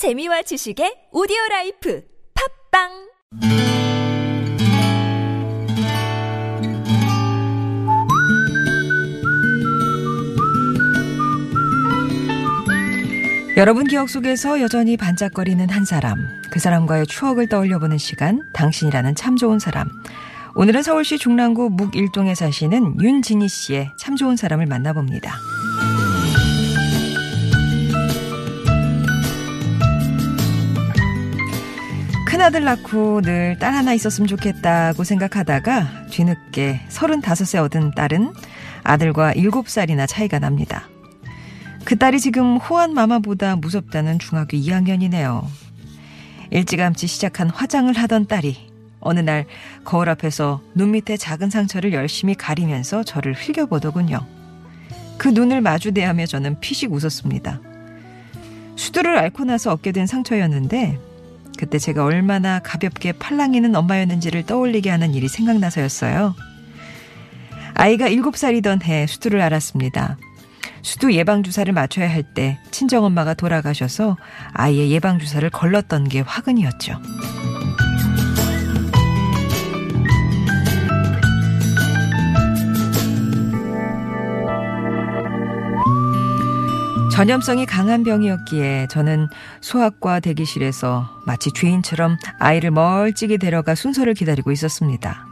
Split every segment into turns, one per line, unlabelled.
재미와 지식의 오디오 라이프 팟빵
여러분 기억 속에서 여전히 반짝거리는 한 사람, 그 사람과의 추억을 떠올려보는 시간, 당신이라는 참 좋은 사람. 오늘은 서울시 중랑구 묵일동에 사시는 윤진희 씨의 참 좋은 사람을 만나봅니다. 큰아들 낳고 늘 딸 하나 있었으면 좋겠다고 생각하다가 뒤늦게 35세 얻은 딸은 아들과 7살이나 차이가 납니다. 그 딸이 지금 호환 마마보다 무섭다는 중학교 2학년이네요. 일찌감치 시작한 화장을 하던 딸이 어느 날 거울 앞에서 눈 밑에 작은 상처를 열심히 가리면서 저를 흘겨보더군요. 그 눈을 마주대하며 저는 피식 웃었습니다. 수두를 앓고 나서 얻게 된 상처였는데 그때 제가 얼마나 가볍게 팔랑이는 엄마였는지를 떠올리게 하는 일이 생각나서였어요. 아이가 7살이던 해 수두를 앓았습니다. 수두 예방주사를 맞춰야 할 때 친정엄마가 돌아가셔서 아이의 예방주사를 걸렀던 게 화근이었죠. 전염성이 강한 병이었기에 저는 소아과 대기실에서 마치 죄인처럼 아이를 멀찍이 데려가 순서를 기다리고 있었습니다.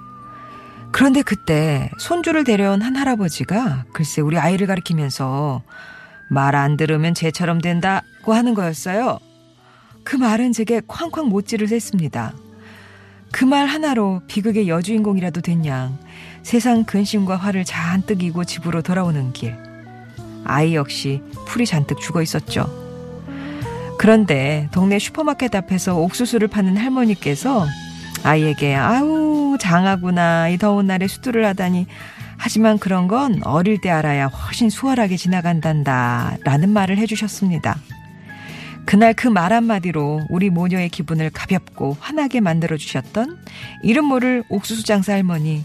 그런데 그때 손주를 데려온 한 할아버지가 글쎄 우리 아이를 가리키면서 말 안 들으면 쟤처럼 된다고 하는 거였어요. 그 말은 제게 쾅쾅 못질을 했습니다. 그 말 하나로 비극의 여주인공이라도 됐냐 세상 근심과 화를 잔뜩 이고 집으로 돌아오는 길. 아이 역시 풀이 잔뜩 죽어 있었죠. 그런데 동네 슈퍼마켓 앞에서 옥수수를 파는 할머니께서 아이에게 아우 장하구나 이 더운 날에 수두를 하다니 하지만 그런 건 어릴 때 알아야 훨씬 수월하게 지나간단다 라는 말을 해주셨습니다. 그날 그 말 한마디로 우리 모녀의 기분을 가볍고 환하게 만들어주셨던 이름 모를 옥수수 장사 할머니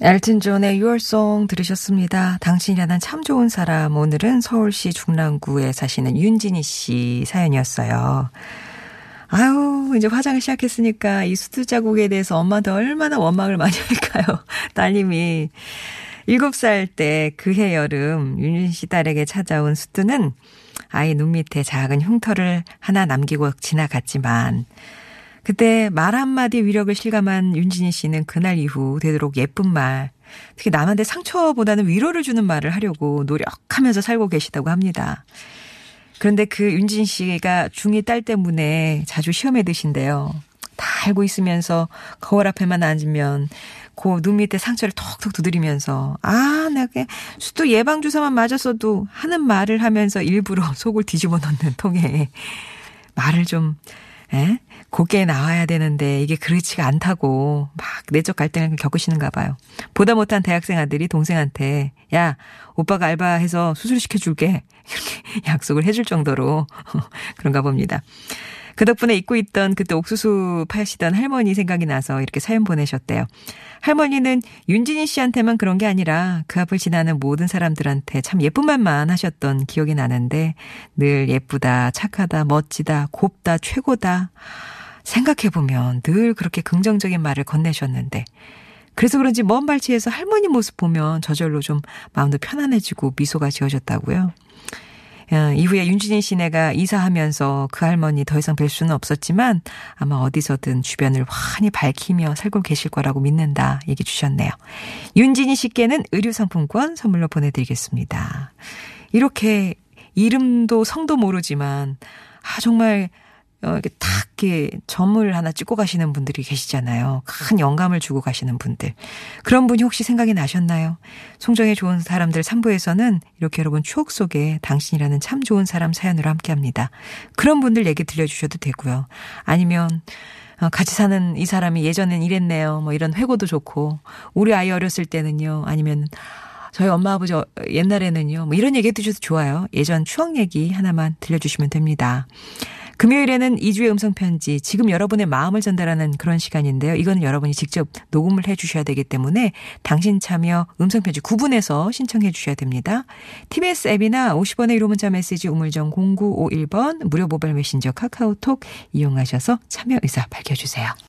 엘튼 존의 Song 들으셨습니다. 당신이라는 참 좋은 사람. 오늘은 서울시 중랑구에 사시는 윤진희 씨 사연이었어요. 아유, 이제 화장을 시작했으니까 이 수두 자국에 대해서 엄마한테 얼마나 원망을 많이 할까요? 따님이. 7살 때 그해 여름 윤진 씨 딸에게 찾아온 수두는 아이 눈 밑에 작은 흉터를 하나 남기고 지나갔지만 그때 말 한마디 위력을 실감한 윤진희 씨는 그날 이후 되도록 예쁜 말, 특히 남한테 상처보다는 위로를 주는 말을 하려고 노력하면서 살고 계시다고 합니다. 그런데 그 윤진 씨가 중2 딸 때문에 자주 시험에 드신대요. 다 알고 있으면서 거울 앞에만 앉으면 그 눈 밑에 상처를 톡톡 두드리면서 아 내가 수도 예방 주사만 맞았어도 하는 말을 하면서 일부러 속을 뒤집어 놓는 통에 말을 좀 에? 곱게 나와야 되는데 이게 그렇지가 않다고 막 내적 갈등을 겪으시는가 봐요. 보다 못한 대학생 아들이 동생한테 야 오빠가 알바해서 수술시켜 줄게 이렇게 약속을 해줄 정도로 그런가 봅니다. 그 덕분에 잊고 있던 그때 옥수수 파시던 할머니 생각이 나서 이렇게 사연 보내셨대요. 할머니는 윤진희 씨한테만 그런 게 아니라 그 앞을 지나는 모든 사람들한테 참 예쁜 말만 하셨던 기억이 나는데 늘 예쁘다, 착하다, 멋지다, 곱다, 최고다. 생각해보면 늘 그렇게 긍정적인 말을 건네셨는데 그래서 그런지 먼 발치에서 할머니 모습 보면 저절로 좀 마음도 편안해지고 미소가 지어졌다고요. 어, 이후에 윤진희 씨네가 이사하면서 그 할머니 더 이상 뵐 수는 없었지만 아마 어디서든 주변을 환히 밝히며 살고 계실 거라고 믿는다 얘기 주셨네요. 윤진희 씨께는 의류상품권 선물로 보내드리겠습니다. 이렇게 이름도 성도 모르지만 아 정말 어, 이렇게 탁 이렇게 점을 하나 찍고 가시는 분들이 계시잖아요. 큰 영감을 주고 가시는 분들. 그런 분이 혹시 생각이 나셨나요? 송정의 좋은 사람들 3부에서는 이렇게 여러분 추억 속에 당신이라는 참 좋은 사람 사연으로 함께 합니다. 그런 분들 얘기 들려주셔도 되고요. 아니면 어, 같이 사는 이 사람이 예전엔 이랬네요. 뭐 이런 회고도 좋고 우리 아이 어렸을 때는요. 아니면 저희 엄마 아버지 어, 옛날에는요. 뭐 이런 얘기 해주셔도 좋아요. 예전 추억 얘기 하나만 들려주시면 됩니다. 금요일에는 2주의 음성 편지, 지금 여러분의 마음을 전달하는 그런 시간인데요. 이거는 여러분이 직접 녹음을 해 주셔야 되기 때문에 당신 참여 음성 편지 구분해서 신청해 주셔야 됩니다. TBS 앱이나 50원의 1호 문자 메시지 우물정 0951번 무료 모바일 메신저 카카오톡 이용하셔서 참여 의사 밝혀 주세요.